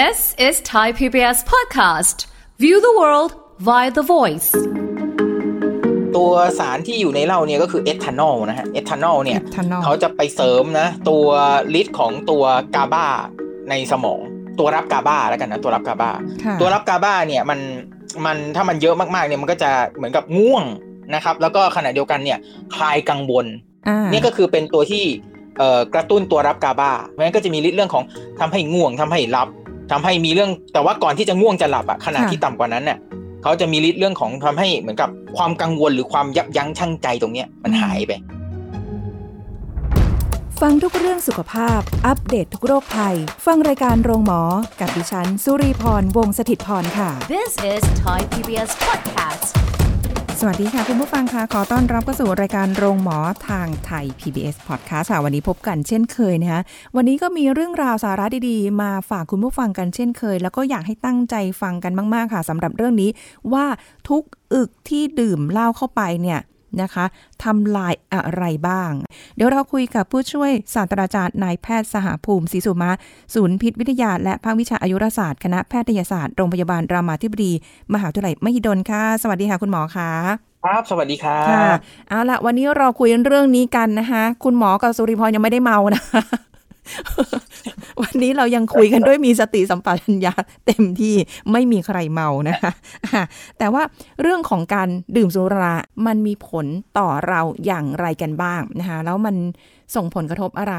This is Thai PBS podcast. View the world via the voice. ตัวสารที่อยู่ในเหล้าเนี่ยก็คือเอทานอลนะฮะ เอทานอลเนี่ย ethanol เขาจะไปเสริมนะ ตัวฤทธิ์ของตัวกาบาในสมอง ตัวรับกาบาแล้วกันนะ ตัวรับกาบา ค่ะ ตัวรับกาบาเนี่ยมันมันถ้ามันเยอะมากๆเนี่ยมันก็จะเหมือนกับง่วงนะครับ แล้วก็ขณะเดียวกันเนี่ยคลายกังวล อ่านี่ก็คือเป็นตัวที่เอ่อกระตุ้นตัวรับกาบาเพราะฉะนั้นก็จะมีฤทธิ์เรื่องของทำให้ง่วงทำให้หลับ ทำให้มีเรื่องแต่ว่าก่อนที่จะง่วงจะหลับอะขณะที่ต่ำกว่านั้นเนี่ยเขาจะมีฤทธิ์เรื่องของทำให้เหมือนกับความกังวลหรือความยับยั้งชั่งใจตรงเนี้ยมันหายไป ฟังทุกเรื่องสุขภาพ อัปเดตททุกโรคภัย ฟังรายการโรงหมอ กับดิฉัน สุรีพรวงศิตพรค่ะ This is Thai PBS podcast. สวัสดีค่ะ คุณผู้ฟังคะขอต้อนรับเข้าสู่รายการโรงหมอทางไทย PBS Podcast ค่ะวันนี้พบกันเช่นเคยนะคะวันนี้ก็มีเรื่องราวสาระดีๆ มาฝากคุณผู้ฟังกันเช่นเคย แล้วก็อยากให้ตั้งใจฟังกันมาก ๆ ค่ะสำหรับเรื่องนี้ว่าทุกอึกที่ดื่มเหล้าเข้าไปเนี่ย นะคะทำลายอะไรบ้าง เดี๋ยวเราคุยกับผู้ช่วยศาสตราจารย์นายแพทย์สหภูมิศรีสุมาศูนย์พิษวิทยา และภาควิชาอายุรศาสตร์คณะแพทยศาสตร์โรงพยาบาลรามาธิบดี มหาวิทยาลัยมหิดลค่ะ สวัสดีค่ะคุณหมอค่ะครับสวัสดีครัค่ะบเอาละวันนี้เราคุยเรื่องนี้กันนะคะคุณหมอกับสุริพรยังไม่ได้เมานะ วันนี้เรายังคุยกันด้วยมีสติสัมปชัญญะเต็มที่ไม่มีใครเมานะคะอะแต่ว่าเรื่องของการดื่มสุรามันมีผลต่อเราอย่างไรกันบ้างนะคะแล้วมันส่งผลกระทบอะไร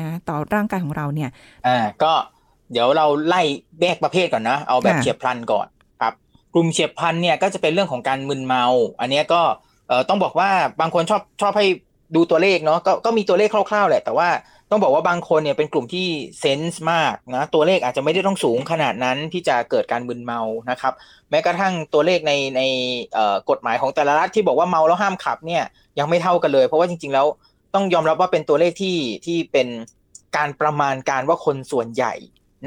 นะ ต่อร่างกายของเราเนี่ยอ่าก็เดี๋ยวเราไล่แยกประเภทก่อนนะ เอาแบบค่ะเฉียบพลันก่อนครับ กลุ่มเฉียบพลันเนี่ยก็จะเป็นเรื่องของการมึนเมา อันเนี้ยก็เอ่อต้องบอกว่าบางคนชอบชอบให้ดูตัวเลขเนาะก็ก็มีตัวเลขคร่าวๆแหละแต่ว่า ต้องบอกว่าบางคนเนี่ยเป็นกลุ่มที่เซนส์มากนะตัวเลขอาจจะไม่ได้ต้องสูงขนาดนั้นที่จะเกิดการมึนเมานะครับ แม้กระทั่งตัวเลขในในเอ่อกฎหมายของแต่ละรัฐที่บอกว่าเมาแล้วห้ามขับเนี่ยยังไม่เท่ากันเลย เพราะว่าจริง ๆ แล้วต้องยอมรับว่าเป็นตัวเลขที่ที่เป็นการประมาณการว่าคนส่วนใหญ่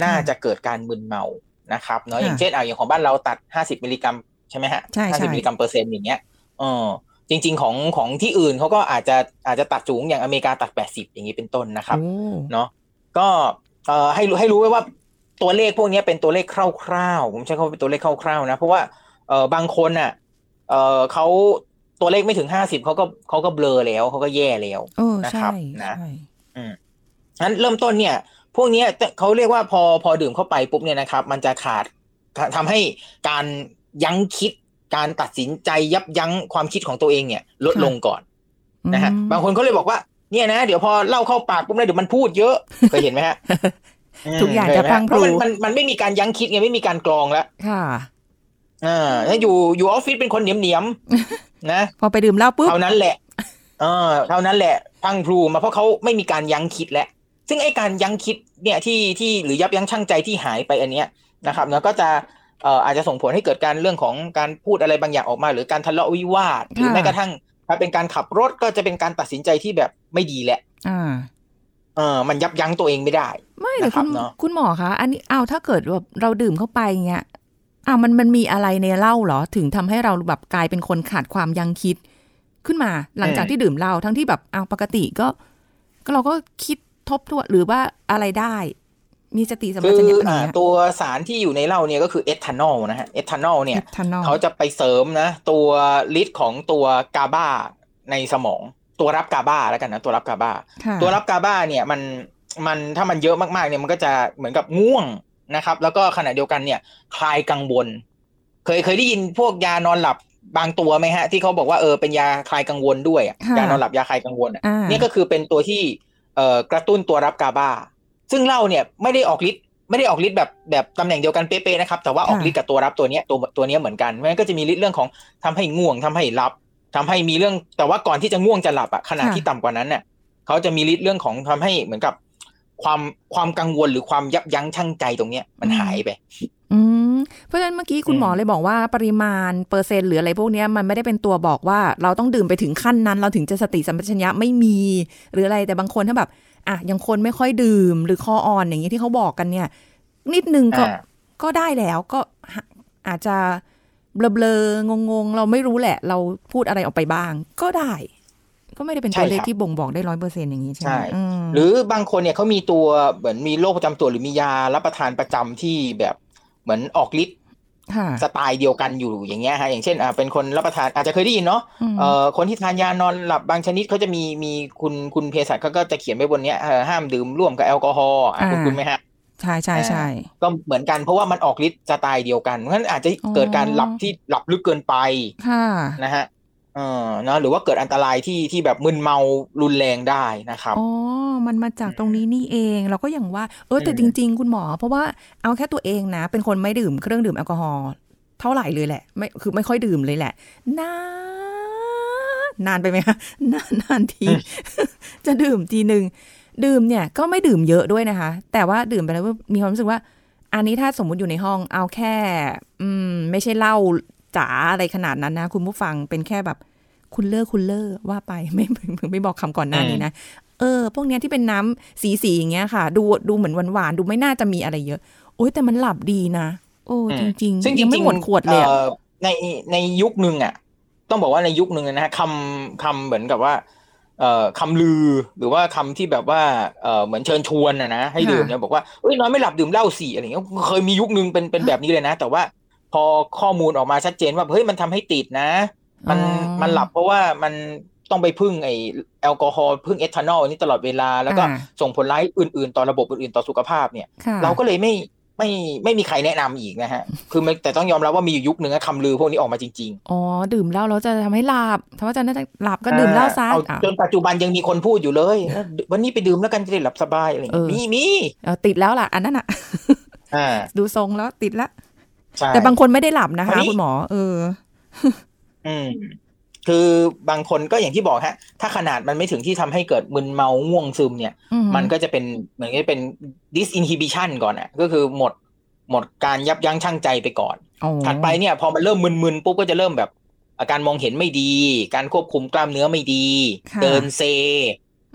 น่าจะเกิดการมึนเมานะครับเนาะค่ะอย่างเช่นอ่าอย่างของบ้านเราตัด 50 มิลลิกรัมใช่ไหมฮะใช่ใช่50มิลลิกรัมเปอร์เซ็นต์อย่างเงี้ยเออ จริง ๆ ของของที่อื่นเขาก็อาจจะอาจจะตัดสูงอย่างอเมริกาตัด 80 อย่างนี้เป็นต้นนะครับโอ้เนาะก็เอ่อให้รู้ให้รู้ไว้ว่าตัวเลขพวกนี้เป็นตัวเลขคร่าวๆผมใช้คำว่าเป็นตัวเลขคร่าวๆนะเพราะว่าเออบางคนอะเออเขาตัวเลขไม่ถึง50เขาก็เขาก็เบลอแล้วเขาก็แย่แล้วโอ้นะคใช่รับนะใช่งั้นเริ่มต้นเนี่ย พวกเนี้ยเขาเรียกว่าพอพอดื่มเข้าไปปุ๊บเนี่ยนะครับ มันจะขาดทำให้การยั้งคิด การตัดสินใจยับยั้งความคิดของตัวเองเนี่ย ลดลงก่อนนะฮะอืมบางคนเขาเลยบอกว่าเนี่ยนะเดี๋ยวพอเล่าเข้าปากปุ๊บเนี่ยเดี๋ยวมันพูดเยอะเคยเห็นไหมฮะทุกอย่างจะเคเห็นไหมพรังเพราะมันพรูมันมันไม่มีการยั้งคิดไงไม่มีการกรองแล้วค่ะอ่าถ้าอยู่อยู่ออฟฟิศเป็นคนเหนียมเหนียมๆนะพอไปดื่มเหล้าปุ๊บเท่านั้นแหละเออเท่านั้นแหละพังพลูมาเพราะเขาไม่มีการยั้งคิดแล้วซึ่งไอ้การยั้งคิดเนี่ยที่ที่หรือยับยั้งชั่งใจที่หายไปอันเนี้ยนะครับเนาะก็จะเอ่ออาจจะส่งผลให้เกิดการเรื่องของการพูดอะไรบางอย่างออกมา หรือการทะเลาะวิวาทหรือค่ะแม้กระทั่งถ้าเป็นการขับรถก็จะเป็นการตัดสินใจที่แบบไม่ดีแหละอ่าเออมันยับยั้งตัวเองไม่ได้ ไม่แต่นะครัคุบณเนอะคุณหมอคะอันนี้อ้าวถ้าเกิดแบบเราดื่มเข้าไปเงี้ยอ้าวมันมันมีอะไรในเหล้าเหรอ ถึงทำให้เราแบบกลายเป็นคนขาดความยั้งคิด ขึ้นมาหลังจากที่ดื่มเหล้าทั้งที่แบบอ้าวปกติก็ ก็เราก็คิดทบทวนหรือว่าอะไรได้ มีสติสัมปคืชัญอญะอะไรอ่าเงี้ยตัวสารที่อยู่ในเหล้าเนี่ยก็คือเอทานอลนะฮะเอทานอลเนี่ยทานอลเขาจะไปเสริมนะ ตัวฤทธิ์ของตัวกาบาในสมอง ตัวรับกาบาแล้วกันนะตัวรับกาบาค่ะตัวรับกาบาเนี่ยมันมันถ้ามันเยอะมากๆเนี่ยมันก็จะเหมือนกับง่วงนะครับ แล้วก็ขณะเดียวกันเนี่ย คลายกังวล เคยเคยได้ยินพวกยานอนหลับบางตัวไหมฮะ ที่เขาบอกว่าเออเป็นยาคลายกังวลด้วยอะค่ะยานอนหลับยาคลายกังวลอะอ่าเนี่ยก็คือเป็นตัวที่เอ่อกระตุ้นตัวรับกาบา ซึ่งเหล้าเนี่ยไม่ได้ออกฤทธิ์ไม่ได้ออกฤทธิ์แบบแบบตำแหน่งเดียวกันเป๊ะๆนะครับ แต่ว่าออกฤทธิ์กับตัวรับตัวเนี้ยตัวตัวเนี้ยเหมือนกันเพราะฉะนั้นก็จะมีฤทธิ์เรื่องของทำให้ง่วงทำให้หลับทำให้มีเรื่องแต่ว่าก่อนที่จะง่วงจะหลับอะขณะที่ต่ำกว่านั้นเนี่ยเขาจะมีฤทธิ์เรื่องของทำให้เหมือนกับ ความความกังวลหรือความยับยั้งชั่งใจตรงเนี้ยมันหายไปอืมเพราะฉะนั้นเมื่อกี้คุณอืมหมอเลยบอกว่าปริมาณเปอร์เซ็นต์หรืออะไรพวกเนี้ยมันไม่ได้เป็นตัวบอกว่าเราต้องดื่มไปถึงขั้นนั้น เราถึงจะสติสัมปชัญญะไม่มี หรืออะไรแต่บางคนถ้าแบบ อะยังคนไม่ค่อยดื่มหรือคออ่อนอย่างนี้ที่เขาบอกกันเนี่ย นิดนึงก็อ่าก็ได้แล้วก็หาอาจจะเบลอๆงงๆเราไม่รู้แหละ เราพูดอะไรออกไปบ้าง ก็ได้ ก็ก็ไม่ได้เป็นใช่ตัวเลขครับที่บ่งบอกได้ร้อยเปอร์เซ็นต์อย่างนี้ใช่ไหมใช่อืมหรือบางคนเนี่ยเขามีตัวเหมือนมีโรคประจำตัวหรือมียารับประทานประจำที่แบบเหมือนออกฤทธิ์ค่ะ สไตล์เดียวกันอยู่อย่างเงี้ยฮะอย่างเช่นอ่าเป็นคนรับประทานอาจจะเคยได้ยินเนาะมเอ่อคนที่ทานยานอนหลับบางชนิดเขาจะมีมีคุณคุณเภสัชเขาก็จะเขียนไว้บนเนี้ยเอ่อห้ามดื่มร่วมกับแอลกอฮอล์อะคุณอ่าคุณไหมฮะใช่ใช่ใช่ก็เหมือนกันเพราะว่ามันออกฤทธิ์สไตล์เดียวกันเพราะฉะนั้นอาจจะเกิดการอ๋อหลับที่หลับลึกเกินไปค่ะนะฮะ เออเนาะหรือว่าเกิดอันตรายที่ที่แบบมึนเมารุนแรงได้นะครับอ๋อมันมาจากตรงนี้นี่เอง เราก็อย่างว่า เออแต่อืมจริง ๆ คุณหมอ เพราะว่าเอาแค่ตัวเองนะ เป็นคนไม่ดื่มเครื่องดื่มแอลกอฮอล์เท่าไหร่เลยแหละไม่คือไม่ค่อยดื่มเลยแหละนานนานไปไหมคะนานนานที จะดื่มทีหนึ่งดื่มเนี่ยก็ไม่ดื่มเยอะด้วยนะคะ แต่ว่าดื่มไปแล้วมีความรู้สึกว่า อันนี้ถ้าสมมุติอยู่ในห้องเอาแค่ อืม ไม่ใช่เหล้า จ๋าอะไรขนาดนั้นนะ คุณผู้ฟังเป็นแค่แบบคุณเลอร์คุณเลอร์ว่าไปไม่ไม่ไม่บอกคำก่อนหน้านี้นะเออ พวกเนี้ยที่เป็นน้ำสีสีๆอย่างเงี้ยค่ะ ดูดูเหมือนหวานๆดูไม่น่าจะมีอะไรเยอะ โอ้ยแต่มันหลับดีนะโอ้อืจมริงซึ่งๆจยังริไม่งๆหมดขวดเลยอะอ่อในในยุคหนึ่งอะ ต้องบอกว่าในยุคหนึ่งนะฮะคำคำเหมือนกับว่า เอ่อคำลือหรือว่าคำที่แบบว่าเอ่อเหมือนเชิญชวนนะนะให้ดื่มเนี่ยบอกว่าเอ้ยนอนไม่หลับดื่มเหล้าสี่อะไรเงี้ยเคยมียุคหนึ่งเป็นเป็นแบบนี้เลยนะ แต่ว่า พอข้อมูลออกมาชัดเจนว่าเฮ้ยมันทำให้ติดนะ มันอ๋อมันหลับเพราะว่ามันต้องไปพึ่งไอแอลกอฮอล์พึ่งเอทานอลนี่ตลอดเวลา แล้วก็อ่าส่งผลร้ายอื่นๆ ต่อระบบอื่นๆ ต่อสุขภาพเนี่ยค่ะเราก็เลยไม่ไม่ไม่มีใครแนะนำอีกนะฮะ คือมันแต่ต้องยอมรับว่ามีอยู่ยุคหนึ่งอะคำลือพวกนี้ออกมาจริงอ๋อ ดื่มเหล้าแล้วจะทำให้หลับถ้าว่าจะน่าจะหลับๆก็ดื่มเหล้าซะเอาอะจนปัจจุบันยังมีคนพูดอยู่เลยเออวันนี้ไปดื่มแล้วกันจะได้หลับสบายอะไรอย่างเงี้ยเออมีมีเออติดแล้วล่ะ อันนั้นอะอ่าดูทรงแล้วติดละใช่ แต่บางคนไม่ได้หลับนะคราคะวนี้คุณหมอ เออ อืมคือบางคนก็อย่างที่บอกฮะ ถ้าขนาดมันไม่ถึงที่ทำให้เกิดมึนเมาง่วงซึมเนี่ยอืมันก็จะเป็นเหมือนกับเป็น disinhibition ก่อนอะก็คือหมดหมดการยับยั้งชั่งใจไปก่อนอ๋อถัดไปเนี่ย พอมันเริ่มมึนๆปุ๊บก็จะเริ่มแบบ อาการมองเห็นไม่ดี การควบคุมกล้ามเนื้อไม่ดีค่ะเดินเซ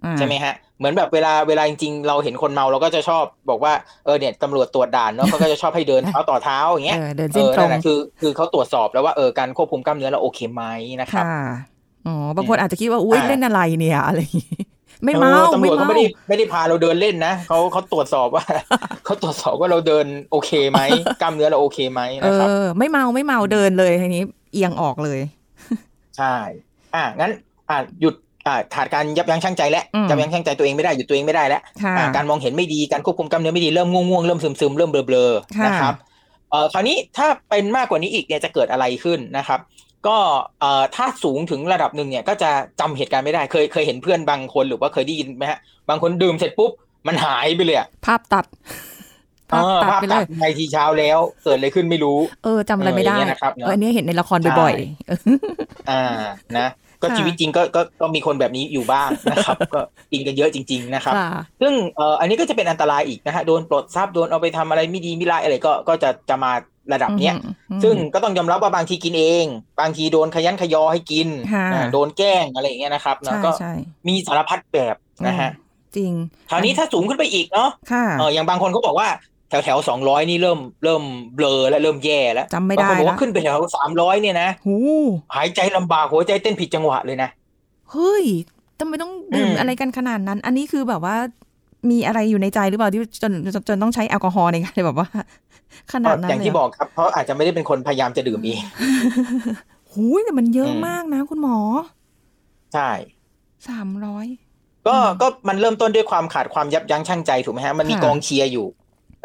อ่าใช่ไหมฮะ เหมือนแบบเวลาเวลาจริงๆเราเห็นคนเมาเราก็จะชอบบอกว่าเออเนี่ยตำรวจตรวจด่านเนาะเขาก็จะชอบให้เดินเท้าต่อเท้าอย่างเงี้ยเออเดินเอเส้นอตรนั่งนแหละคือคือเขาตรวจสอบแล้วว่าเออการควบคุมกล้ามเนื้อเราโอเคไหมนะครับค่ะอ๋อบางคนอาจจะคิดว่าอุ้ยอ่าเล่นอะไรเนี่ยอะไรอย่างงี้ไม่ออเมาตำรไม่วจเขาเมาไม่ได้ไม่ได้พาเราเดินเล่นนะเขาเขาตรวจสอบว่าเขาตรวจสอบว่าเราเดินโอเคไหมกล้ามเนื้อเราโอเคไหมเอนะครับอไม่เมาไม่เมาเดินเลยทีนี้เอียงออกเลย ใช่ อะงั้นอะหยุดอะ ขาดการยับยั้งชั่งใจแล้วอืมยับยั้งชั่งใจตัวเองไม่ได้หยุดตัวเองไม่ได้แล้วค่ะอะการมองเห็นไม่ดีการควบคุมกล้ามเนื้อไม่ดีเริ่มง่วงๆเริ่มซึมๆเริ่มเบลอๆค่ะนะครับเอ่อคราวนี้ถ้าเป็นมากกว่านี้อีกเนี่ยจะเกิดอะไรขึ้นนะครับ ก็เอ่อถ้าสูงถึงระดับหนึ่งเนี่ยก็จะจำเหตุการณ์ไม่ได้เคยเคยเห็นเพื่อนบางคนหรือว่าเคยได้ยินไหมฮะบางคนดื่มเสร็จปุ๊บมันหายไปเลยอะภาพตัดเอภาพอตัดภาพไปเลตัดยในทีเช้าแล้วเกิดอะไรขึ้นไม่รู้ เออจำอะไรไม่ได้เอออย่างเงี้ยนะครับเนอะเอออันนี้เห็นในละครใช่บ่อยๆเอออ่านะ ก็ค่ะชีวิตจริงก็ก็ก็มีคนแบบนี้อยู่บ้างนะครับ ก็กินกันเยอะจริง ๆนะครับค่ะซึ่งเอ่ออันนี้ก็จะเป็นอันตรายอีกนะฮะโดนปลดทรัพย์โดนเอาไปทำอะไรไม่ดีไม่ร้ายอะไรก็ก็จะจะมาระดับเนี้ยอืมซึ่งก็ต้องยอมรับว่าบางทีกินเอง บางทีโดนขยันขยอให้กินค่ะอ่าโดนแกล้งอะไรอย่างเงี้ยนะครับนะใช่ก็ใช่มีสารพัดแบบนะฮะจริงคราวนี้ถ้าสูงขึ้นไปอีกเนาะค่ะเอออย่างบางคนเขาบอกว่า แถวแถวสองร้อยนี่เริ่มเริ่มเบลอและเริ่มแย่แล้วจำไม่บางได้คนบอกละว่าขึ้นไปแถวสามร้อยเนี่ยนะหูหายใจลำบากหัวใจเต้นผิดจังหวะเลยนะเฮ้ยทำไมต้องดื่มอืมอะไรกันขนาดนั้น อันนี้คือแบบว่ามีอะไรอยู่ในใจหรือเปล่าที่จนจนจนต้องใช้แอลกอฮอล์ในการแบบว่า ขนาดนั้นอย่างเลยที่เหรบอกครับ เพราะอาจจะไม่ได้เป็นคนพยายามจะดื่มเองหูยแต่มันเยอะอืมมากนะ คุณหมอ ใช่สามร้อยก็อืมก็มันเริ่มต้นด้วยความขาดความยับยั้งชั่งใจถูกไหมฮะ มันมีค่ะกองเชียร์อยู่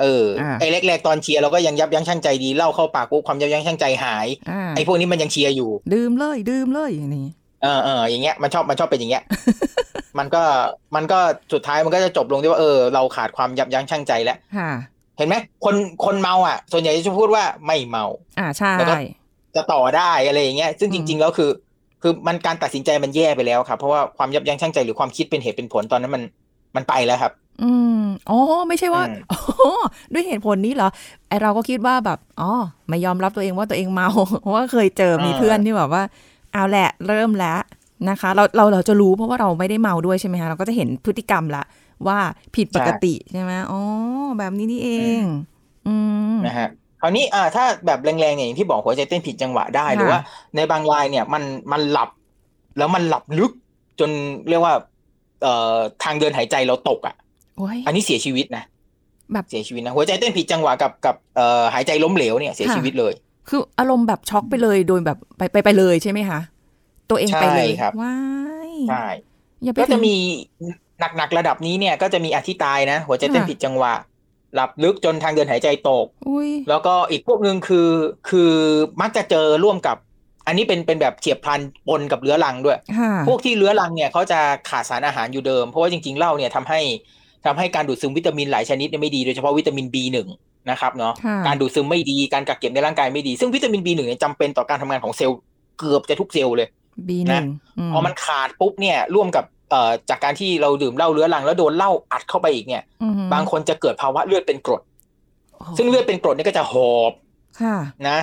เอออ่าไอ้แรกๆตอนเชียร์เราก็ยังยับยั้งชั่งใจดีเล่าเข้าปากปุ๊บความยับยั้งชั่งใจหายอ่าไอ้พวกนี้มันยังเชียร์อยู่ ดื่มเลยดื่มเลยอย่างนี้เออเอออย่างเงี้ยมันชอบมันชอบเป็นอย่างเงี้ยมันก็มันก็สุดท้ายมันก็จะจบลงที่ว่าเออเราขาดความยับยั้งชั่งใจแล้วค่ะเห็นไหมคนคนเมาอะ ส่วนใหญ่จะพูดว่าไม่เมา อ่าใช่แล้วก็จะต่อได้อะไรอย่างเงี้ยซึ่งอืจมริง ๆ แล้วคือ คือมันการตัดสินใจมันแย่ไปแล้วครับ เพราะว่าความยับยั้งชั่งใจหรือความคิดเป็นเหตุเป็นผลตอนนั้นมันมันไปแล้วครับ อืมอ๋อ ไม่ใช่ว่าอืมอ๋อด้วยเหตุผลนี้เหรอ ไอเราก็คิดว่าแบบ อ๋อ ไม่ยอมรับตัวเองว่าตัวเองเมา เพราะว่าเคยเจอมีเพื่อนที่แบบว่า เอาแหละ เริ่มแล้วนะคะ เรา เรา เราจะรู้เพราะว่าเราไม่ได้เมาด้วยใช่ไหมคะ เราก็จะเห็นพฤติกรรมละ ว่าผิดปกติใช่ไหมอ๋อ แบบนี้นี่เอง อืม นะฮะคราวนี้อ่าถ้าแบบแรงๆเนี่ยอย่างที่บอกหัวใจเต้นผิดจังหวะได้ค่ะหรือว่าในบางรายเนี่ยมันมันหลับ แล้วมันหลับลึกจนเรียกว่า เอ่อทางเดินหายใจเราตกอะโอ้ยอันนี้เสียชีวิตนะแบบเสียชีวิตนะหัวใจเต้นผิดจังหวะกับกับเอ่อหายใจล้มเหลวเนี่ยเสียค่ะชีวิตเลย คืออารมณ์แบบช็อกไปเลยโดยแบบไปไปไปเลยใช่ไหมคะตัวเองไปเลยใช่ครับว้ายใช่อย่าไปก็ถึจะงมีหนักๆระดับนี้เนี่ยก็จะมีอาที่ตายนะ หัวใจเต้นค่ะผิดจังหวะ หลับลึกจนทางเดินหายใจตกอุ้ยแล้วก็อีกพวกหนึ่งคือคือมักจะเจอร่วมกับ อันนี้เป็นเป็นแบบเฉียบพลันปนกับเรื้อรังด้วยค่ะพวกที่เรื้อรังเนี่ยเขาจะขาดสารอาหารอยู่เดิม เพราะว่าจริงๆเหล้าเนี่ยทำให้ ทำให้การดูดซึมวิตามินหลายชนิดเนี่ยไม่ดีโดยเฉพาะวิตามิน B1 นะครับเนาะค่ะการดูดซึมไม่ดีการกักเก็บในร่างกายไม่ดี ซึ่งวิตามิน B1 เนี่ยจำเป็นต่อการทำงานของเซลล์เกือบจะทุกเซลล์เลยบีหนึ่งพอมันขาดปุ๊บเนี่ยร่วมกับเอ่อจากการที่เราดื่มเหล้าเรื้อรังแล้วโดนเหล้าอัดเข้าไปอีกเนี่ยอืมบางคนจะเกิดภาวะเลือดเป็นกรด ซึ่งเลือดเป็นกรดเนี่ยก็จะหอบค่ะนะ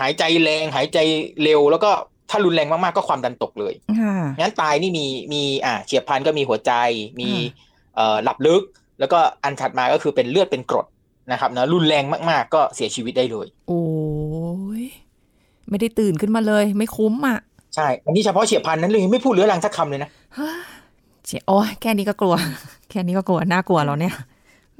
หายใจแรงหายใจเร็วแล้วก็ถ้ารุนแรงมากๆก็ความดันตกเลยค่ะงั้นตายนี่มีมีอ่าเฉียบพลันก็มีหัวใจมีอืมเอ่อ หลับลึก แล้วก็อันถัดมาก็คือเป็นเลือดเป็นกรดนะครับนะรุนแรงมากๆ ก็เสียชีวิตได้เลย โอ้ยไม่ได้ตื่นขึ้นมาเลย ไม่คุ้มอะใช่อันนี้เฉพาะเฉียบพลันนั้นเลยไม่พูดเรื้อรังสักคำเลยนะฮ่าเจ๊โอ้ยแค่นี้ก็กลัว แค่นี้ก็กลัวน่ากลัวแล้วเนี่ย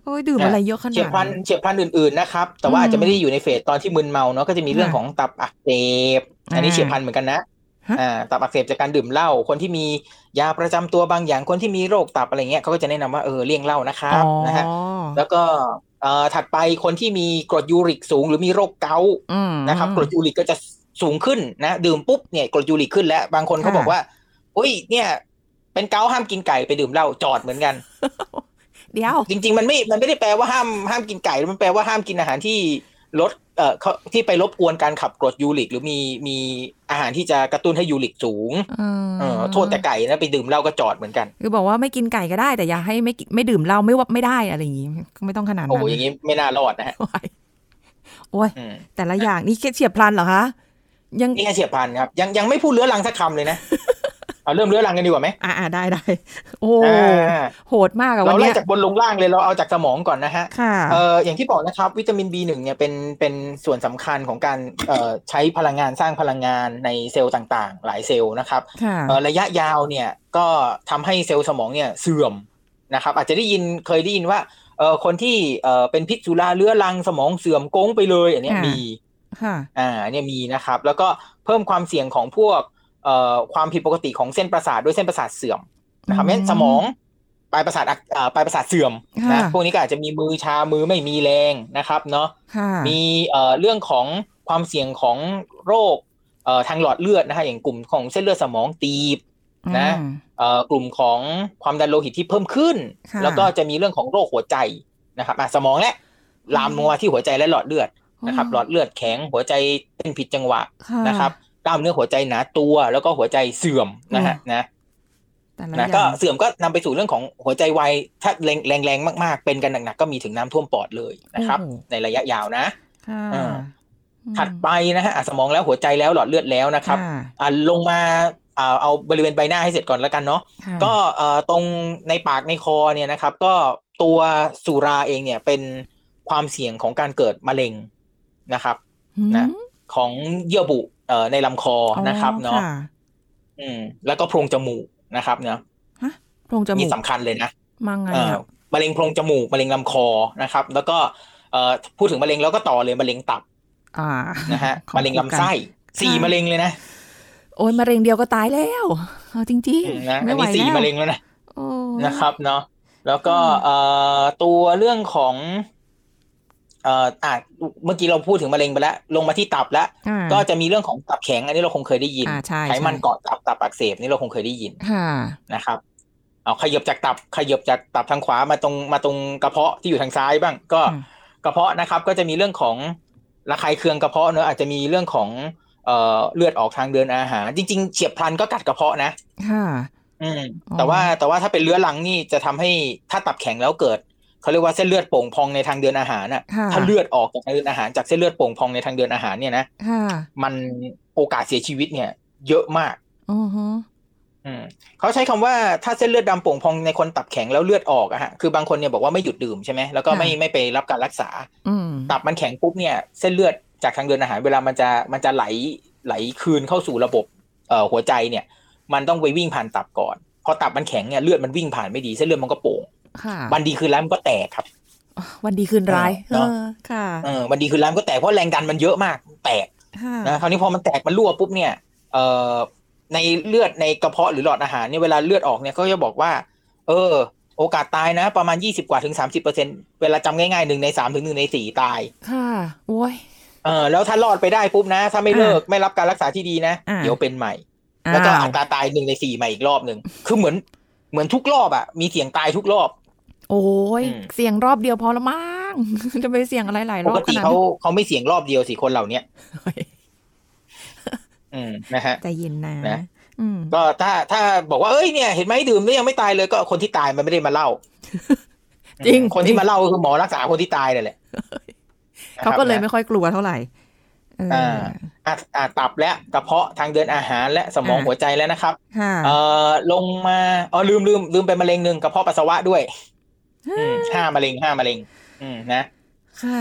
โอ้ยดื่มอะไรเยอะขนาดเฉียบพลันนั้นเฉียบพลันอื่นๆนะครับแต่ว่าอืมอาจจะไม่ได้อยู่ในเฟสตอนที่มึนเมาเนาะก็จะมีเรื่องค่ะของตับอักเสบอันนี้อ่าเฉียบพลันเหมือนกันนะฮะ อ่าตับอักเสบจากการดื่มเหล้าคนที่มียาประจำตัวบางอย่างคนที่มีโรคตับอะไรเงี้ยเขาก็จะแนะนำว่าเออเลี่ยงเหล้านะครับอ๋อนะฮะแล้วก็เอ่อถัดไปคนที่มีกรดยูริกสูงหรือมีโรคเกาต์อืมนะครับกรดยูริกก็จะสูงขึ้นนะดื่มปุ๊บเนี่ยกรดยูริกขึ้นแล้ว บางคนเขาค่ะบอกว่าอุ้ยเนี่ย เป็นเกาต์ห้ามกินไก่ไปดื่มเหล้าจอดเหมือนกันเดี๋ยวจริง ๆ มันไม่มันไม่ได้แปลว่าห้ามห้ามกินไก่มันแปลว่าห้ามกินอาหารที่ ลดเอ่อเขาที่ไปรบกวนการขับกรดยูริก หรือมีมีอาหารที่จะกระตุ้นให้ยูริกสูงเออโทษแต่ไก่นะไปดื่มเหล้าก็จอดเหมือนกัน คือบอกว่าไม่กินไก่ก็ได้ แต่อย่าให้ไม่กินไม่ดื่มเหล้าไม่ว่าไม่ได้อะไรอย่างงี้ก็ไม่ต้องขนาดโอ้นั้โหนอย่างนี้ไม่น่ารอดนะฮะโอ้ยโอ้ยอืมแต่ละอย่างนี่แค่เฉียบพลันเหรอคะยังนี่แค่เฉียบพลันครับ ยังยังไม่พูดเรื้อรังสักคำเลยนะ เอาเริ่มเรื้อรังกันดีกว่าไหมอ่าอ่าได้ได้โอ้อ่าโหดมากอะวัเรานไล่เนี้ยจากบนลงล่างเลยเราเอาจากสมองก่อนนะฮะค่ะเอ่ออย่างที่บอกนะครับ วิตามิน B1 เนี่ยเป็นเป็นส่วนสำคัญของการเอ่อใช้พลังงานสร้างพลังงานในเซลล์ต่างๆ หลายเซลล์นะครับค่ะเอ่อระยะยาวเนี่ยก็ทำให้เซลล์สมองเนี่ยเสื่อมนะครับอาจจะได้ยินเคยได้ยินว่าเอ่อคนที่เอ่อเป็นพิษสุราเรื้อรังสมองเสื่อมโก้งไปเลย อันเนี้ยค่ะมีค่ะอ่าเนี่ยมีนะครับ แล้วก็เพิ่มความเสี่ยงของพวกเอ่อ ความผิดปกติของเส้นประสาทด้วยเส้นประสาทเสื่อมนะครับอืมเพราะฉะนั้นสมองปลายประสาทอักอ่าปลายประสาทเสื่อมนะค่ะพวกนี้ก็อาจจะมีมือชามือไม่มีแรงนะครับเนาะค่ะมีเอ่อเรื่องของความเสี่ยงของโรคเอ่อทางหลอดเลือดนะฮะอย่างกลุ่มของเส้นเลือดสมองตีบนะอืมเอ่อกลุ่มของความดันโลหิตที่เพิ่มขึ้นค่ะแล้วก็จะมีเรื่องของโรคหัวใจนะครับอะสมองและลามลงมาที่หัวใจและหลอดเลือดนะครับ หลอดเลือดแข็งหัวใจเต้นผิดจังหวะค่ะนะครับ กล้ามเนื้อหัวใจหนาตัว แล้วก็หัวใจเสื่อมนะฮะนะแต่ละอย่างนะก็เสื่อมก็นำไปสู่เรื่องของหัวใจวายถ้าแรงแรงแรงมาก ๆ เป็นกันหนักๆก็มีถึงน้ำท่วมปอดเลยนะครับโอ้โหในระยะยาวนะค่ะอ่าอืมถัดไปนะฮะอะสมองแล้วหัวใจแล้วหลอดเลือดแล้วนะครับค่ะอะลงมาอ่าเอาบริเวณใบหน้าให้เสร็จก่อนแล้วกันเนาะค่ะก็เอ่อตรงในปากในคอเนี่ยนะครับ ก็ตัวสุราเองเนี่ยเป็นความเสี่ยงของการเกิดมะเร็งนะครับหืมนะของเยื่อบุ เอ่อในลำคอนะครับเนาะค่อืม แล้วก็โพรงจมูกนะครับ เนาะฮะโพรงจมูนี่กสำคัญเลยนะมังไงเอ่ออะมะเร็งโพรงจมูกมะเร็งลำคอนะครับ แล้วก็เอ่อพูดถึงมะเร็งแล้วก็ต่อเลยมะเร็งตับ อ่านะฮะของมะเร็งลำไส้คู่กันสี่ค่ะมะเร็งเลยนะโอ้ยมะเร็งเดียวก็ตายแล้วเอาจริงอืมนะๆไม่อันไหวนี้สี่แล้วมะเร็งแล้วนะโอ้นะครับ เนาะแล้วก็อืมเอ่อตัวเรื่องของ เอ่ออะเมื่อกี้เราพูดถึงมะเร็งไปแล้ว ลงมาที่ตับแล้วอ่าก็จะมีเรื่องของตับแข็ง อันนี้เราคงเคยได้ยินอ่าใช่ไขมันใช่เกาะตับตับอักเสบนี่เราคงเคยได้ยินค่ะนะครับเอาขยับจากตับขยับจากตับทางขวามาตรงมาตรงกระเพาะที่อยู่ทางซ้ายบ้าง ก็อืมกระเพาะนะครับ ก็จะมีเรื่องของระคายเคืองกระเพาะเนอะอาจจะมีเรื่องของเอ่อเลือดออกทางเดินอาหาร จริง ๆเฉียบพลันก็กัดกระเพาะนะค่ะอืมอ๋อแต่ว่าแต่ว่าถ้าเป็นเรื้อรังนี่จะทำให้ถ้าตับแข็งแล้วเกิด เขาเรียกว่าเส้นเลือดโป่งพองในทางเดินอาหารน่ะค่ะ ถ้าเลือดออกจากทางเดินอาหารจากเส้นเลือดโป่งพองในทางเดินอาหารเนี่ยนะค่ะมันโอกาสเสียชีวิตเนี่ย เยอะมากอือฮะอืมเขาใช้คำว่าถ้าเส้นเลือดดำโป่งพองในคนตับแข็งแล้วเลือดออกอะฮะคือบางคนเนี่ยบอกว่าไม่หยุดดื่มใช่ไหมแล้วก็ไม่ไม่ไปรับการรักษาอืมตับมันแข็งปุ๊บเนี่ย เส้นเลือดจากทางเดินอาหาร เวลามันจะมันจะไหลไหลคืนเข้าสู่ระบบเอ่อหัวใจเนี่ย มันต้องไปวิ่งผ่านตับก่อนพอตับมันแข็งเนี่ยเลือดมันวิ่งผ่านไม่ดีเส้นเลือดมันก็โป่งค่ะ วันดีคืนร้ายมันก็แตกครับ วันดีคืนร้ายเนอะเออค่ะเออวันดีคืนร้ายมันก็แตกเพราะแรงดันมันเยอะมาก แตกค่ะนะคราวนี้พอมันแตกมันรั่วปุ๊บเนี่ย เอ่อในเลือดในกระเพาะหรือหลอดอาหารเนี่ยเวลาเลือดออกเนี่ยก็จะบอกว่า เออ โอกาสตายนะ ประมาณยี่สิบกว่าถึงสามสิบเปอร์เซ็นเวลาจำง่ายๆหนึ่งในสามถึงหนึ่งในสี่ตาย ค่ะโอ้ยเออแล้วถ้ารอดไปได้ปุ๊บนะ ถ้าไม่เลิกไม่รับการรักษาที่ดีนะอ่าเดี๋ยวเป็นใหม่ แล้วก็อัตราตายหนึ่งในสี่ใหม่อีกรอบหนึ่งคือเหมือนเหมือนทุกรอบอะมีเสี่ยงตายทุกรอบ โอ้ยอืมเสียงรอบเดียวพอละมั้งจะไปเสียงอะไรหลายรปอบกขตินาดเขานั้นเขาไม่เสี่ยงรอบเดียวสิคนเหล่าเนี้ยเฮ้ยอืมนะฮะใจเย็นนะนะอืมก็ถ้าถ้าบอกว่าเอ้ยเนี่ยเห็นไหมดื่มแล้วยังไม่ตายเลยก็คนที่ตายมันไม่ได้มาเล่า จริงคนที่มาเล่าก็คือหมอรักษาคนที่ตายนั่นแหละเขาก็เลยนะไม่ค่อยกลัวเท่าไหร่เออออ่าอะอะตับและกระเพาะทางเดินอาหารและสมองอ่าหัวใจแล้วนะครับค่ะเอ่อลงมาอ๋อลืมลืมลืมไปมะเร็งหนึ่งกระเพาะปัสสาวะด้วยอืม ห้ามะเร็งห้ามะเร็ง อืมนะ ค่ะ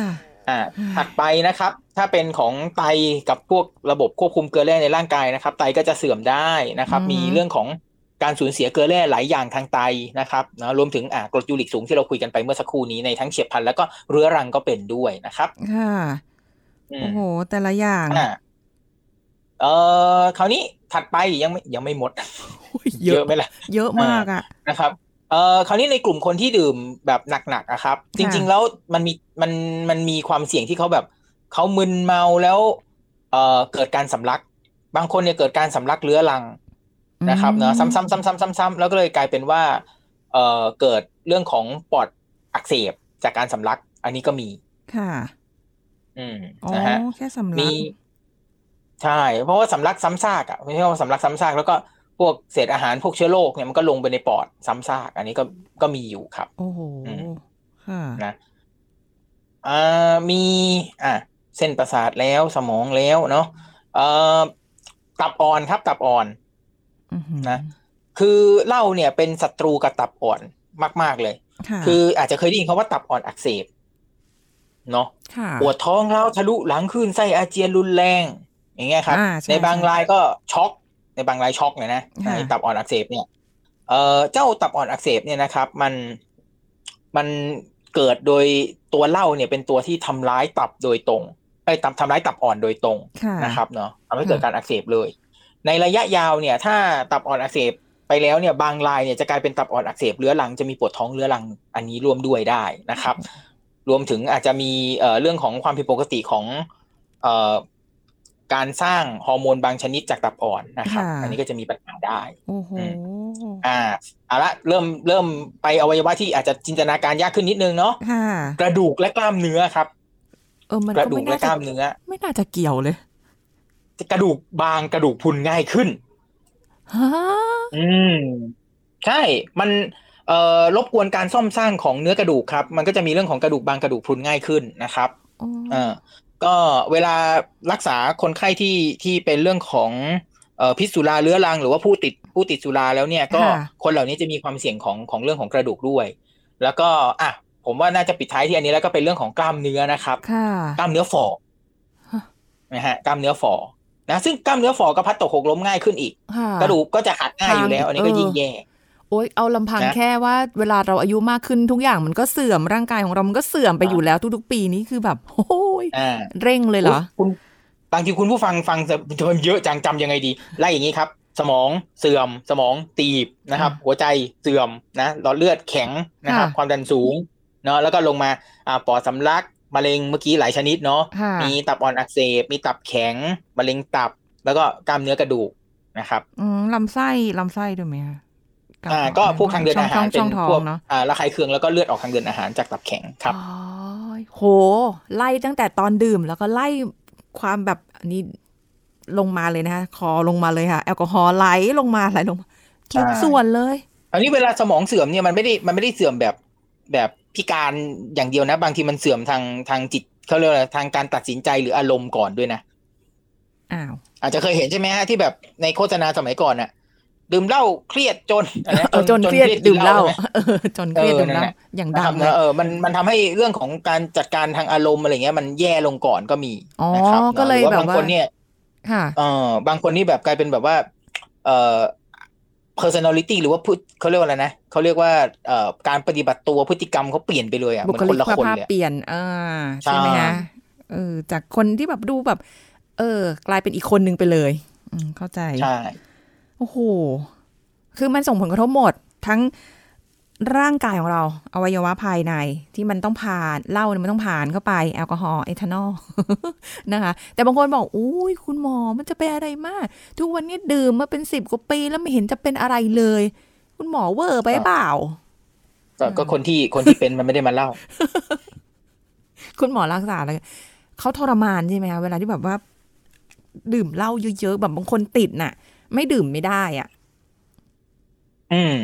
อ่า ถัดไปนะครับ ถ้าเป็นของไตกับพวกระบบควบคุมเกลือแร่ในร่างกายนะครับ ไตก็จะเสื่อมได้นะครับอืมมีเรื่องของการสูญเสียเกลือแร่หลายอย่างทางไตนะครับนะรวมถึงอ่ากรดยูริกสูงที่เราคุยกันไปเมื่อสักครู่นี้ในทั้งเฉียบพลันแล้วก็เรื้อรังก็เป็นด้วยนะครับ ค่ะอืมโอ้โห แต่ละอย่างอ่าเอ่อคราวนี้ถัดไปยังไม่ยังไม่หมดโอ้ยเยอะไหมล่ะ เยอะมากอะนะครับ เอ่อคราวนี้ในกลุ่มคนที่ดื่มแบบหนักๆอะครับ จริง ๆ แล้วมันมีมันมันมีความเสี่ยงที่เขาแบบเขามึนเมาแล้ว เอ่อเกิดการสำลัก บางคนเนี่ยเกิดการสำลักเรื้อรังนะครับเนอะซ้ำๆซ้ำๆซ้ำๆแล้วก็เลยกลายเป็นว่า เอ่อเกิดเรื่องของปอดอักเสบจากการสำลัก อันนี้ก็มีค่ะ อืมอ๋อนะฮะแค่สำลัมีกใช่ เพราะว่าสำลักซ้ำซากอะไม่ใช่ว่าสำลักซ้ำซากแล้วก็ พวกเศษอาหารพวกเชื้อโรคเนี่ยมันก็ลงไปในปอดซ้ำซาก อันนี้ก็ก็มีอยู่ครับ โอ้โหอืมค่ะนะอ่ามีอะเส้นประสาทแล้วสมองแล้วเนาะเอ่อตับอ่อนครับ ตับอ่อนอื้อหือนะคือเหล้าเนี่ยเป็นศัตรูกับตับอ่อนมาก ๆ เลยค่ะคืออาจจะเคยได้ยินคำว่าตับอ่อนอักเสบเนาะค่ะปวดท้องแล้วทะลุหลังขึ้นไส้อาเจียนรุนแรง อย่างเงี้ยครับอ่าใช่ในบางใช่รายก็ช็อกใน บางรายช็อกเลยนะค่ะในตับอ่อนอักเสบเนี่ยเอ่อเจ้าตับอ่อนอักเสบเนี่ยนะครับ มันมันเกิดโดยตัวเหล้าเนี่ยเป็นตัวที่ทำร้ายตับโดยตรงไอ้ยตับทำร้ายตับอ่อนโดยตรงค่ะนะครับเนาะทำให้เกิดค่ะการอักเสบเลย ในระยะยาวเนี่ย ถ้าตับอ่อนอักเสบไปแล้วเนี่ยบางรายเนี่ยจะกลายเป็นตับอ่อนอักเสบเรื้อรังจะมีปวดท้องเรื้อรังอันนี้ร่วมด้วยได้นะครับ รวมถึงอาจจะมีเอ่อเรื่องของความผิดปกติของเอ่อ การสร้างฮอร์โมนบางชนิดจากตับอ่อนนะครับค่ะอันนี้ก็จะมีปัญหาได้โอ้โหอือ่าเอาละเริ่มเริ่มไปอวัยวะที่อาจจะจินตนาการยากขึ้นนิดนึงเนาะค่ะกระดูกและกล้ามเนื้อครับ เออมันกระก็ดูกไม่และน่ากจะล้ามเนื้อ ไม่น่าจะเกี่ยวเลย กระดูกบางกระดูกพรุนง่ายขึ้นฮะอืมใช่ มันเอ่อรบกวนการซ่อมสร้างของเนื้อกระดูกครับ มันก็จะมีเรื่องของกระดูกบางกระดูกพรุนง่ายขึ้นนะครับอ๋อเออ ก็เวลารักษาคนไข้ที่ที่เป็นเรื่องของเอ่อพิษสุราเรื้อรัง หรือว่าผู้ติดผู้ติดสุราแล้วเนี่ยก็คนเหล่านี้จะมีความเสี่ยงของของเรื่องของกระดูกด้วย แล้วก็อะผมว่าน่าจะปิดท้ายที่อันนี้แล้วก็เป็นเรื่องของกล้ามเนื้อนะครับค่ะกล้ามเนื้อฝ่อฮะนะฮะกล้ามเนื้อฝ่อนะซึ่งกล้ามเนื้อฝ่อก็พัดตกหกล้มง่ายขึ้นอีกค่ะกระดูกก็จะหักง่ายอยู่แล้ว อันนี้ก็เออยิ่งแย่ โอ๊ยเอาลำพังนะแค่ว่าเวลาเราอายุมากขึ้นทุกอย่างมันก็เสื่อมร่างกายของเรา มันก็เสื่อมไปอ่าอยู่แล้วทุกๆ ปีนี้คือแบบโอ้ยอ่าเร่งเลยเหรอคุณบางทีคุณผู้ฟังฟังจะเยอะจังจำยังไงดีไล่อย่างนี้ครับ สมองเสื่อม สมองตีบนะครับอ่าหัวใจเสื่อมนะหลอดเลือดแข็งนะครับค่ะความดันสูงเนาะแล้วก็ลงมาอ่าปอดสำลักมะเร็งเมื่อกี้หลายชนิดเนาะค่ะมีตับอ่อนอักเสบมีตับแข็งมะเร็งตับ แล้วก็กล้ามเนื้อกระดูกนะครับอืมลำไส้ลำไส้ด้วยไหมคะบ อ่าก็พวกทางเดินอาหารช่เป็องนช่องพท้วอกงเนาะอ่าระคายเคืองแล้วก็เลือดออกทางเดินอาหารจากตับแข็งครับอ๋อโห ไล่ตั้งแต่ตอนดื่มแล้วก็ไล่ความแบบอันนี้ลงมาเลยนะคะคอลงมาเลยค่ะ แอลกอฮอล์ไหลลงมาไหลลงมาทุกใช่ส่วนเลย อันนี้เวลาสมองเสื่อมเนี่ยมันไม่ได้มันไม่ได้เสื่อมแบบแบบพิการอย่างเดียวนะ บางทีมันเสื่อมทางทางจิตเขาเรียกอะไรทางการตัดสินใจหรืออารมณ์ก่อนด้วยนะอ้าวอาจจะเคยเห็นใช่ไหมฮะที่แบบในโฆษณาสมัยก่อนน่ะ ดื่มเหล้าเครียดจนอะไรนะเออจนเครียดดื่มเหล้าใช่ไหมเออจนเครียดเออดื่มเหล้านั่นแหละอย่างนะดัครังบเลยเออมันมันทำให้เรื่องของการจัดการทางอารมณ์อะไรเงี้ยมันแย่ลงก่อนก็มีอ๋อนะครับก็เลยหรือแบบบางว่าคนเนี่ยค่ะเออบางคนนี่แบบกลายเป็นแบบว่า เออ personality หรือว่าพูดเขาเรียกว่าอะไรนะเขาเรียกว่าเอ่อการปฏิบัติตัวพฤติกรรมเขาเปลี่ยนไปเลยอะเหบุมือคนคลินกละคนภาพเลยอะเปลี่ยนอ่าใช่ไหมใช่คะเออจากคนที่แบบดูแบบ เออ กลายเป็นอีกคนนึงไปเลย อืมเข้าใจใช่ โอ้โห คือมันส่งผลกระทบหมด ทั้งร่างกายของเราอวัยวะภายในที่มันต้องผ่านเหล้าเนี่ยมันต้องผ่านเข้าไป แอลกอฮอล์เอทานอลนะคะ แต่บางคนบอกอุ้ยคุณหมอมันจะเป็นอะไรมาก ทุกวันนี้ดื่มมาเป็นสิบกว่าปีแล้วไม่เห็นจะเป็นอะไรเลย คุณหมอเวอร์ไปเปล่าก็ก็คนที่คนที่เป็นมันไม่ได้มาเล่า คุณหมอรักษาอะไรเขาทรมานใช่ไหมคะเวลาที่แบบว่า ดื่มเหล้าเยอะๆแบบบางคนติดน่ะ ไม่ดื่มไม่ได้อะ อืม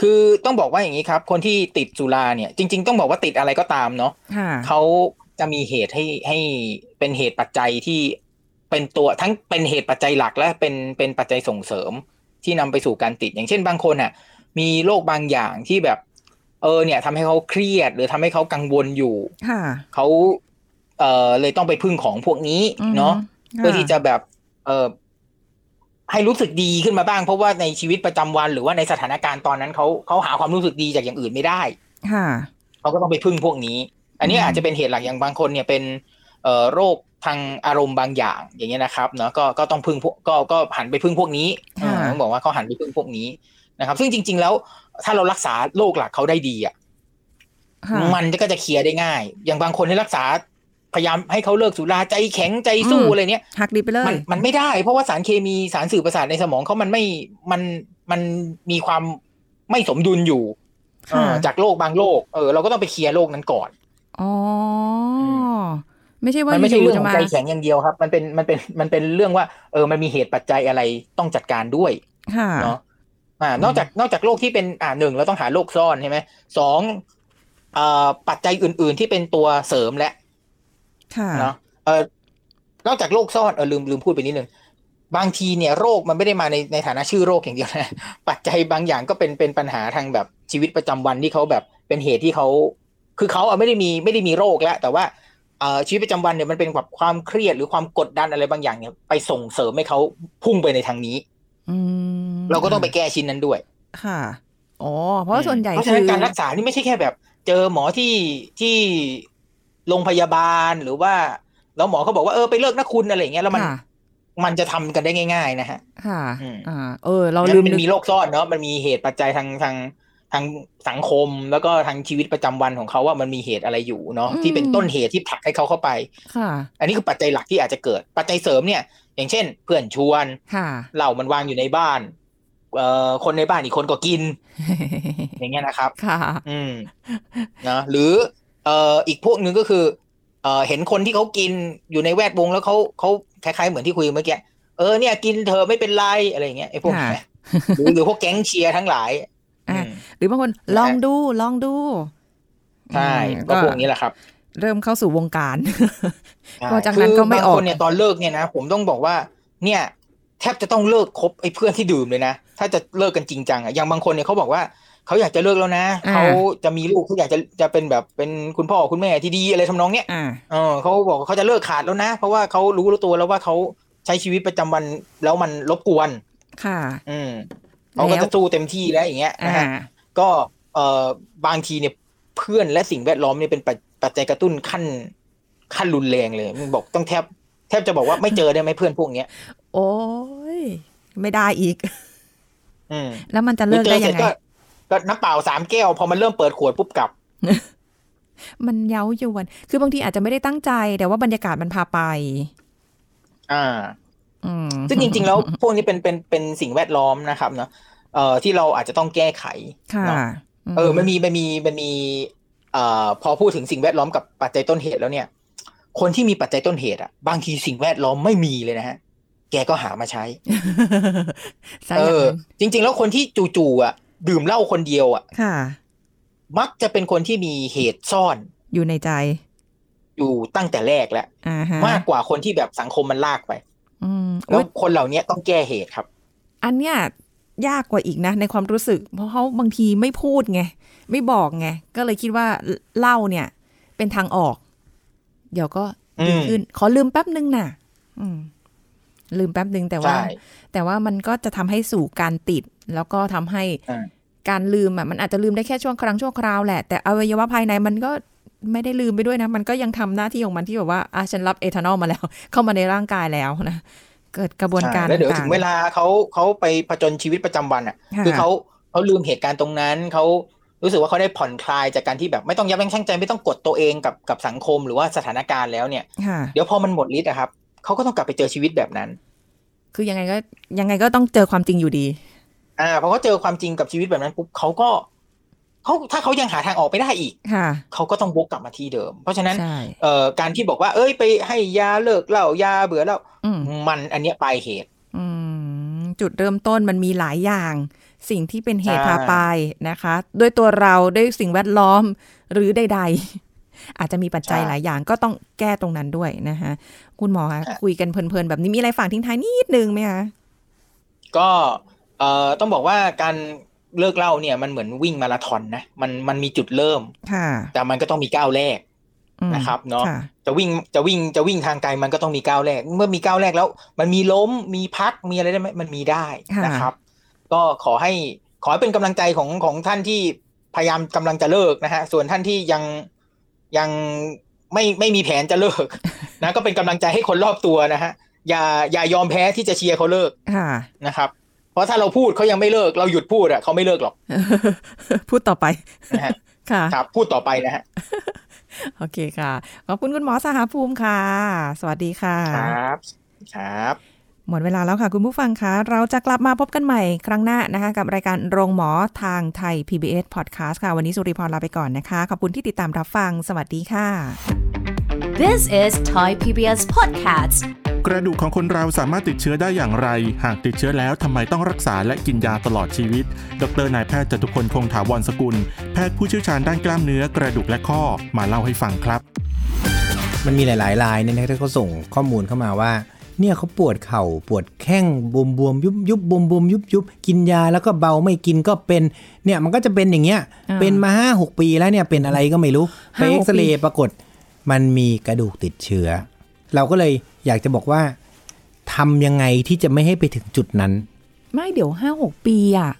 คือต้องบอกว่าอย่างนี้ครับ คนที่ติดสุราเนี่ย จริง ๆ ต้องบอกว่าติดอะไรก็ตามเนาะค่ะเขาจะมีเหตุให้ให้เป็นเหตุปัจจัยที่เป็นตัวทั้งเป็นเหตุปัจจัยหลักและเป็นเป็นปัจจัยส่งเสริมที่นำไปสู่การติด อย่างเช่นบางคนอะ มีโรคบางอย่างที่แบบ เออ เนี่ยทำให้เขาเครียด หรือทำให้เขากังวลอยู่ค่ะเขาเอ่อเลยต้องไปพึ่งของพวกนี้อือฮึเนาะค่ะเพื่อที่จะแบบ เออ ให้รู้สึกดีขึ้นมาบ้าง เพราะว่าในชีวิตประจำวันหรือว่าในสถานการณ์ตอนนั้นเขาเขาหาความรู้สึกดีจากอย่างอื่นไม่ได้ค่ะเขาก็ต้องไปพึ่งพวกนี้ อันนี้อืมอาจจะเป็นเหตุหลักอย่างบางคนเนี่ยเป็นเอ่อโรคทางอารมณ์บางอย่างอย่างเงี้ยนะครับเนาะก็ก็ต้องพึ่งพวกก็ก็หันไปพึ่งพวกนี้เออต้องบอกว่าเขาหันไปพึ่งพวกนี้นะครับ ซึ่งจริง ๆ แล้วถ้าเรารักษาโรคหลักเขาได้ดีอะค่ะมันก็จะเคลียร์ได้ง่าย อย่างบางคนที่รักษา พยายามให้เขาเลิกสุราใจแข็งใจสู้อืมอะไรเนี้ยหักดิบไปเลมัยนมันไม่ได้ เพราะว่าสารเคมีสารสื่อประสาทในสมองเขามันไม่มันมันมีความไม่สมดุลอยู่เอค่ะอจากโรคบางโรคเออเราก็ต้องไปเคลียร์โรคนั้นก่อนอ๋ออไม่ใช่ว่ามันไม่ใช่ยู่เรื่องๆขจะองมาใจแข็งอย่างเดียวครับ มันเป็นมันเป็นมันเป็นเรื่องว่า เออมันมีเหตุปัจจัยอะไรต้องจัดการด้วยค่ะเนาะอ่านอกจากนอกจากโรคที่เป็นอ่าหนึ่งเราต้องหาโรคซ่อนใช่ไหมสองเอ่อปัจจัยอื่น ๆ ที่เป็นตัวเสริมและค่ะ เนาะเออนอกจากโรคซ่อนเออลืมลืมพูดไปนิดนึงบางทีเนี่ยโรคมันไม่ได้มาในในฐานะชื่อโรคอย่างเดียวนะปัจจัยบางอย่างก็เป็นเป็นปัญหาทางแบบชีวิตประจำวันที่เขาแบบเป็นเหตุที่เขาคือเขาอะไม่ได้มีไม่ได้มีโรคแล้ว แต่ว่าเอ่อชีวิตประจำวันเนี่ยมันเป็นแบบความเครียดหรือความกดดันอะไรบางอย่างเนี่ยไปส่งเสริมให้เขาพุ่งไปในทางนี้อืมเราก็ต้องไปแก้ชิ้นนั้นด้วย ค่ะอ๋อเพราะว่าส่วนใหญ่เพราะคืฉะนั้นอการรักษานี่ไม่ใช่แค่แบบ เจอหมอที่ที่ โรงพยาบาลหรือว่าแล้วหมอเขาบอกว่าเออไปเลิกนะคุณอะไรอย่างเงี้ยแล้วมันค่ะมันจะทำกันได้ง่าย ๆ นะฮะ ค่ะอืมอ่า เออ เรางั้นลืมมันนึกมีโรคซ่อนเนาะ มันมีเหตุปัจจัยทางทางทางสังคมแล้วก็ทางชีวิตประจำวันของเขาว่ามันมีเหตุอะไรอยู่เนาะอืมที่เป็นต้นเหตุที่ผลักให้เขาเข้าไป ค่ะ อันนี้คือปัจจัยหลักที่อาจจะเกิด ปัจจัยเสริมเนี่ย อย่างเช่น เพื่อนชวน ค่ะ เหล้ามันวางอยู่ในบ้าน เอ่อ คนในบ้านอีกคนก็กิน อย่างเงี้ยนะครับ ค่ะ อืม นะ หรือ เอ่ออีกพวกหนึ่งก็คือ เอ่อเห็นคนที่เขากินอยู่ในแวดวงแล้วเขาเขาคล้ายๆเหมือนที่คุยเมื่อกี้เออเนี่ยกินเธอะไม่เป็นไรอะไรอย่างเงี้ยไอ้พวกค่ะเนี้ยหรือหรือพวกแก๊งเชียร์ทั้งหลายอะอืมหรือบางคนลองดูลองดูใช่อืมก็พวกนี้แหละครับ เริ่มเข้าสู่วงการใช่พอจากนั้นก็ไม่ออกคืบางคนเนี่ยตอนเลิกเนี่ยนะผมต้องบอกว่า เนี่ย แทบจะต้องเลิกคบไอ้เพื่อนที่ดื่มเลยนะถ้าจะเลิกกันจริงจังอะอย่างบางคนเนี่ยเขาบอกว่า เขาอยากจะเลิกแล้วนะอ่าเขาจะมีลูกเขาอยากจะจะเป็นแบบเป็นคุณพ่อคุณแม่ที่ดีอะไรทำนองเนี้ยอ่าเออเขาบอกว่าเขาจะเลิกขาดแล้วนะ เพราะว่าเขารู้ตัวแล้วว่าเขาใช้ชีวิตประจำวันแล้วมันรบกวน ค่ะ อืมเขาก็แล้วจะสู้เต็มที่แล้วอย่างเงี้ยนะอ่าฮะก็เอ่อบางทีเนี่ยเพื่อนและสิ่งแวดล้อมเนี่ยเป็นปัจปัจจัยกระตุ้นขั้นขั้นรุนแรงเลยมึงบอกต้องแทบแทบจะบอกว่าไม่เจอได้ไหมเพื่อนพวกเนี้ย โอ้ยไม่ได้อีก อืมแล้วมันจะหรืเลิอกเจได้อเสร็ยัจงไง ก็ก็น้ำเปล่าสามแก้ว พอมันเริ่มเปิดขวดปุ๊บกลับ มันเย้ายวน คือบางทีอาจจะไม่ได้ตั้งใจ แต่ว่าบรรยากาศมันพาไป อ่าอืมซึ่งจริง ๆ แล้วพวกนี้เป็นเป็นเป็นสิ่งแวดล้อมนะครับเนาะเอ่อที่เราอาจจะต้องแก้ไขค่ะเนาะเออมันมีมันมีมันมีเอ่อพอพูดถึงสิ่งแวดล้อมกับปัจจัยต้นเหตุแล้วเนี่ย คนที่มีปัจจัยต้นเหตุอะบางทีสิ่งแวดล้อมไม่มีเลยนะฮะ แกก็หามาใช้ซะเออย่างอนั้นจริง ๆ แล้วคนที่จู่ๆอะ ดื่มเหล้าคนเดียวอะค่ะ มักจะเป็นคนที่มีเหตุซ่อนอยู่ในใจ อยู่ตั้งแต่แรกแล้วอ่าฮะมากกว่าคนที่แบบสังคมมันลากไปอืมแล้โอ๊วยคนเหล่านี้ต้องแก้เหตุครับ อันเนี้ยยากกว่าอีกนะ ในความรู้สึก เพราะเขาบางทีไม่พูดไง ไม่บอกไง ก็เลยคิดว่าเหล้าเนี่ย เป็นทางออก เดี๋ยวก็ดีอืมขึ้น ขอลืมแป๊บนึงน่ะอืมลืมแป๊บหนึ่งแต่ว่าใช่แต่ว่ามันก็จะทำให้สู่การติด แล้วก็ทำให้อ่าการลืมอะมันอาจจะลืมได้แค่ช่วงครั้งชั่วคราวแหละ แต่อวัยวะภายในมันก็ไม่ได้ลืมไปด้วยนะ มันก็ยังทำหน้าที่ของมันที่แบบว่าอะฉันรับเอทานอลมาแล้ว เข้ามาในร่างกายแล้วนะเกิดกระบวนการใช่แล้วเดี๋ยวต่าถึงงเวลาเขาเขาไปผจญชีวิตประจำวันอะค่ะ คือเขาเขาลืมเหตุการณ์ตรงนั้นเขารู้สึกว่าเขาได้ผ่อนคลายจากการที่แบบไม่ต้องยับยั้งชั่งใจไม่ต้องกดตัวเองกับกับสังคมหรือว่าสถานการณ์แล้วเนี่ยค่ะเดี๋ยวพอมันหมดฤทธิ์อะครับเขาก็ต้องกลับไปเจอชีวิตแบบนั้น คือยังไงก็ยังไงก็ต้องเจอความจริงอยู่ดี อ่าพอเขาเจอความจริงกับชีวิตแบบนั้นปุ๊บเขาก็เขาถ้าเขายังหาทางออกไม่ได้อีกค่ะเขาก็ต้องวกกลับมาที่เดิม เพราะฉะนั้นใช่เอ่อการที่บอกว่า เอ้ยไปให้ยาเลิกเหล้ายาเบื่อแล้วอืมมันอันเนี้ยปลายเหตุอืมจุดเริ่มต้นมันมีหลายอย่าง สิ่งที่เป็นเหตุใช่พาไปนะคะ ด้วยตัวเราด้วยสิ่งแวดล้อมหรือใด ๆ อาจจะมีปัจจัยหลายอย่างก็ต้องแก้ตรงนั้นด้วยนะคะคุณหมอคะคุยกันเพลินๆแบบนี้มีอะไรฝากทิ้งท้ายนิดนึงไหมคะก็เอ่อต้องบอกว่าการเลิกเหล้าเนี่ยมันเหมือนวิ่งมาราธอนนะมันมันมีจุดเริ่มค่ะแต่มันก็ต้องมีก้าวแรกอืมนะครับเนาะค่จะวิ่งจะวิ่งจะวิ่งทางไกลมันก็ต้องมีก้าวแรก เมื่อมีก้าวแรกแล้ว มันมีล้มมีพักมีอะไรได้ไหมมันมีได้นะครับ ก็ขอให้ขอให้เป็นกำลังใจของของท่านที่พยายามกำลังจะเลิกนะฮะส่วนท่านที่ยังยังไม่ไม่มีแผนจะเลิก นะ ก็เป็นกำลังใจให้คนรอบตัวนะฮะอย่าอย่ายอมแพ้ที่จะเชียร์เขาเลิกค่ะนะครับ เพราะถ้าเราพูดเขายังไม่เลิกเราหยุดพูดอะเขาไม่เลิกหรอก พูดต่อไปนะฮะค่ะครับพูดต่อไปนะฮะโอเคค่ะ ขอบคุณคุณหมอสหภูมิค่ะ สวัสดีค่ะ ครับครับหมดเวลาแล้วค่ะคุณผู้ฟังคะเราจะกลับมาพบกันใหม่ครั้งหน้านะคะ กับรายการโรงหมอทางไทย PBS Podcast ค่ะ วันนี้สุริพรลาไปก่อนนะคะ ขอบคุณที่ติดตามรับฟัง สวัสดีค่ะ This is Thai PBS Podcast กระดูกของคนเราสามารถติดเชื้อได้อย่างไร หากติดเชื้อแล้วทำไมต้องรักษาและกินยาตลอดชีวิต ดรนายแพทย์จตุพลคงถาวรสกุล แพทย์ผู้เชี่ยวชาญด้านกล้ามเนื้อกระดูกและข้อมาเล่าให้ฟังครับ มันมีหลายๆรายเนี่ยนะที่เขาส่งข้อมูลเข้ามาว่า เนี่ยเขาปวดเข่าปวดแข้งบวมบวมยุบยุบบวมบวมยุบยุบกินยาแล้วก็เบาไม่กินก็เป็นเนี่ยมันก็จะเป็นอย่างเงี้ยอ่าเป็นมาห้าหกปีแล้วเนี่ยเป็นอะไรก็ไม่รู้ไปห้าหกเอ็กซเรปีย์ปรากฏ มันมีกระดูกติดเชื้อ เราก็เลย อยากจะบอกว่าทำยังไงที่จะไม่ให้ไปถึงจุดนั้น ไม่เดี๋ยวห้าหกปีอะ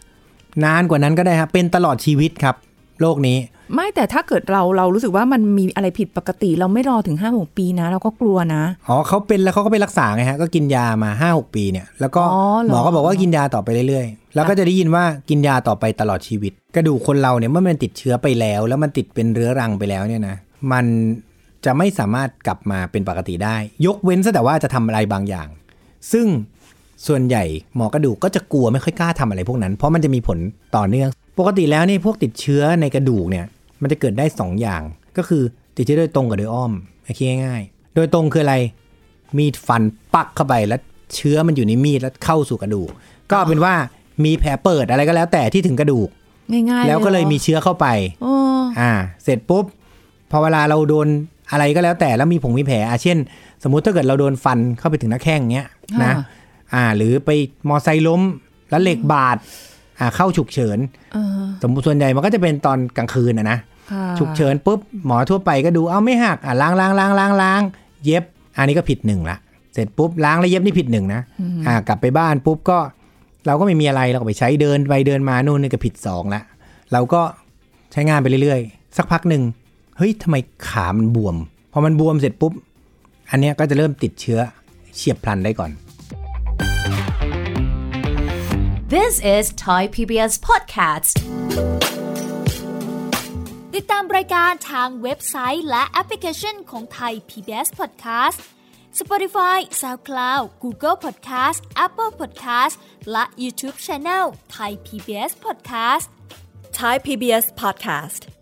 นานกว่านั้นก็ได้ครับเป็นตลอดชีวิตครับโรคนี้ ไม่แต่ถ้าเกิดเราเรารู้สึกว่ามันมีอะไรผิดปกติ เราไม่รอถึงห้าหกปีนะ เราก็กลัวนะอ๋อเขาเป็นแล้วเขาก็ไปรักษาไงฮะก็กินยามาห้าหกปีเนี่ย แล้วก็อ๋อเหรอหมอก็บอกว่ากินยาต่อไปเรื่อยๆ แล้วก็จะได้ยินว่ากินยาต่อไปตลอดชีวิต กระดูกคนเราเนี่ยเมื่อมันติดเชื้อไปแล้ว แล้วมันติดเป็นเรื้อรังไปแล้วเนี่ยนะมัน จะไม่สามารถกลับมาเป็นปกติได้ ยกเว้นซะแต่ว่าจะทำอะไรบางอย่าง ซึ่งส่วนใหญ่หมอกระดูกก็จะกลัวไม่ค่อยกล้าทำอะไรพวกนั้น เพราะมันจะมีผลต่อเนื่อง ปกติแล้วนี่พวกติดเชื้อในกระดูกเนี่ยมันจะเกิดได้สองอย่าง ก็คือติดเชื้อโดยตรงกับโดยอ้อมให้คิดง่ายๆ โดยตรงคืออะไร มีดฟันปักเข้าไปแล้วเชื้อมันอยู่ในมีดแล้วเข้าสู่กระดูก ก็เอาเป็นว่ามีแผลเปิดอะไรก็แล้วแต่ที่ถึงกระดูกง่ายๆแล้วก็เลยหรอมีเชื้อเข้าไปโอ้อ่า เสร็จปุ๊บพอเวลาเราโดน อะไรก็แล้วแต่แล้วมีผงมีแผลอะเช่น สมมุติถ้าเกิดเราโดนฟันเข้าไปถึงหน้าแข้งเงี้ยนะค่ะอ่า หรือไปมอไซค์ล้มแล้วเหล็กบาดอ่าเข้าฉุกเฉินเออสมมติส่วนใหญ่มันก็จะเป็นตอนกลางคืนอะนะค่ะฉุกเฉินปุ๊บหมอทั่วไปก็ดูเอาไม่หักอะล้างล้างล้างล้างล้างเย็บ อันนี้ก็ผิดหนึ่งละเสร็จปุ๊บล้างแล้วเย็บนี่ผิดหนึ่งนะอ่ากลับไปบ้านปุ๊บก็เราก็ไม่มีอะไรเราก็ไปใช้เดินไปเดินมานู่นนี่ก็ผิดสองละเราก็ใช้งานไปเรื่อยๆ สักพักหนึ่ง เฮ้ยทำไมขามันบวม พอมันบวมเสร็จปุ๊บ อันเนี้ยก็จะเริ่มติดเชื้อเฉียบพลันได้ก่อน This is Thai PBS Podcast ติดตามรายการทางเว็บไซต์และแอปพลิเคชันของไทย PBS Podcast Spotify SoundCloud Google Podcast Apple Podcast และ YouTube Channel Thai PBS Podcast Thai PBS podcast.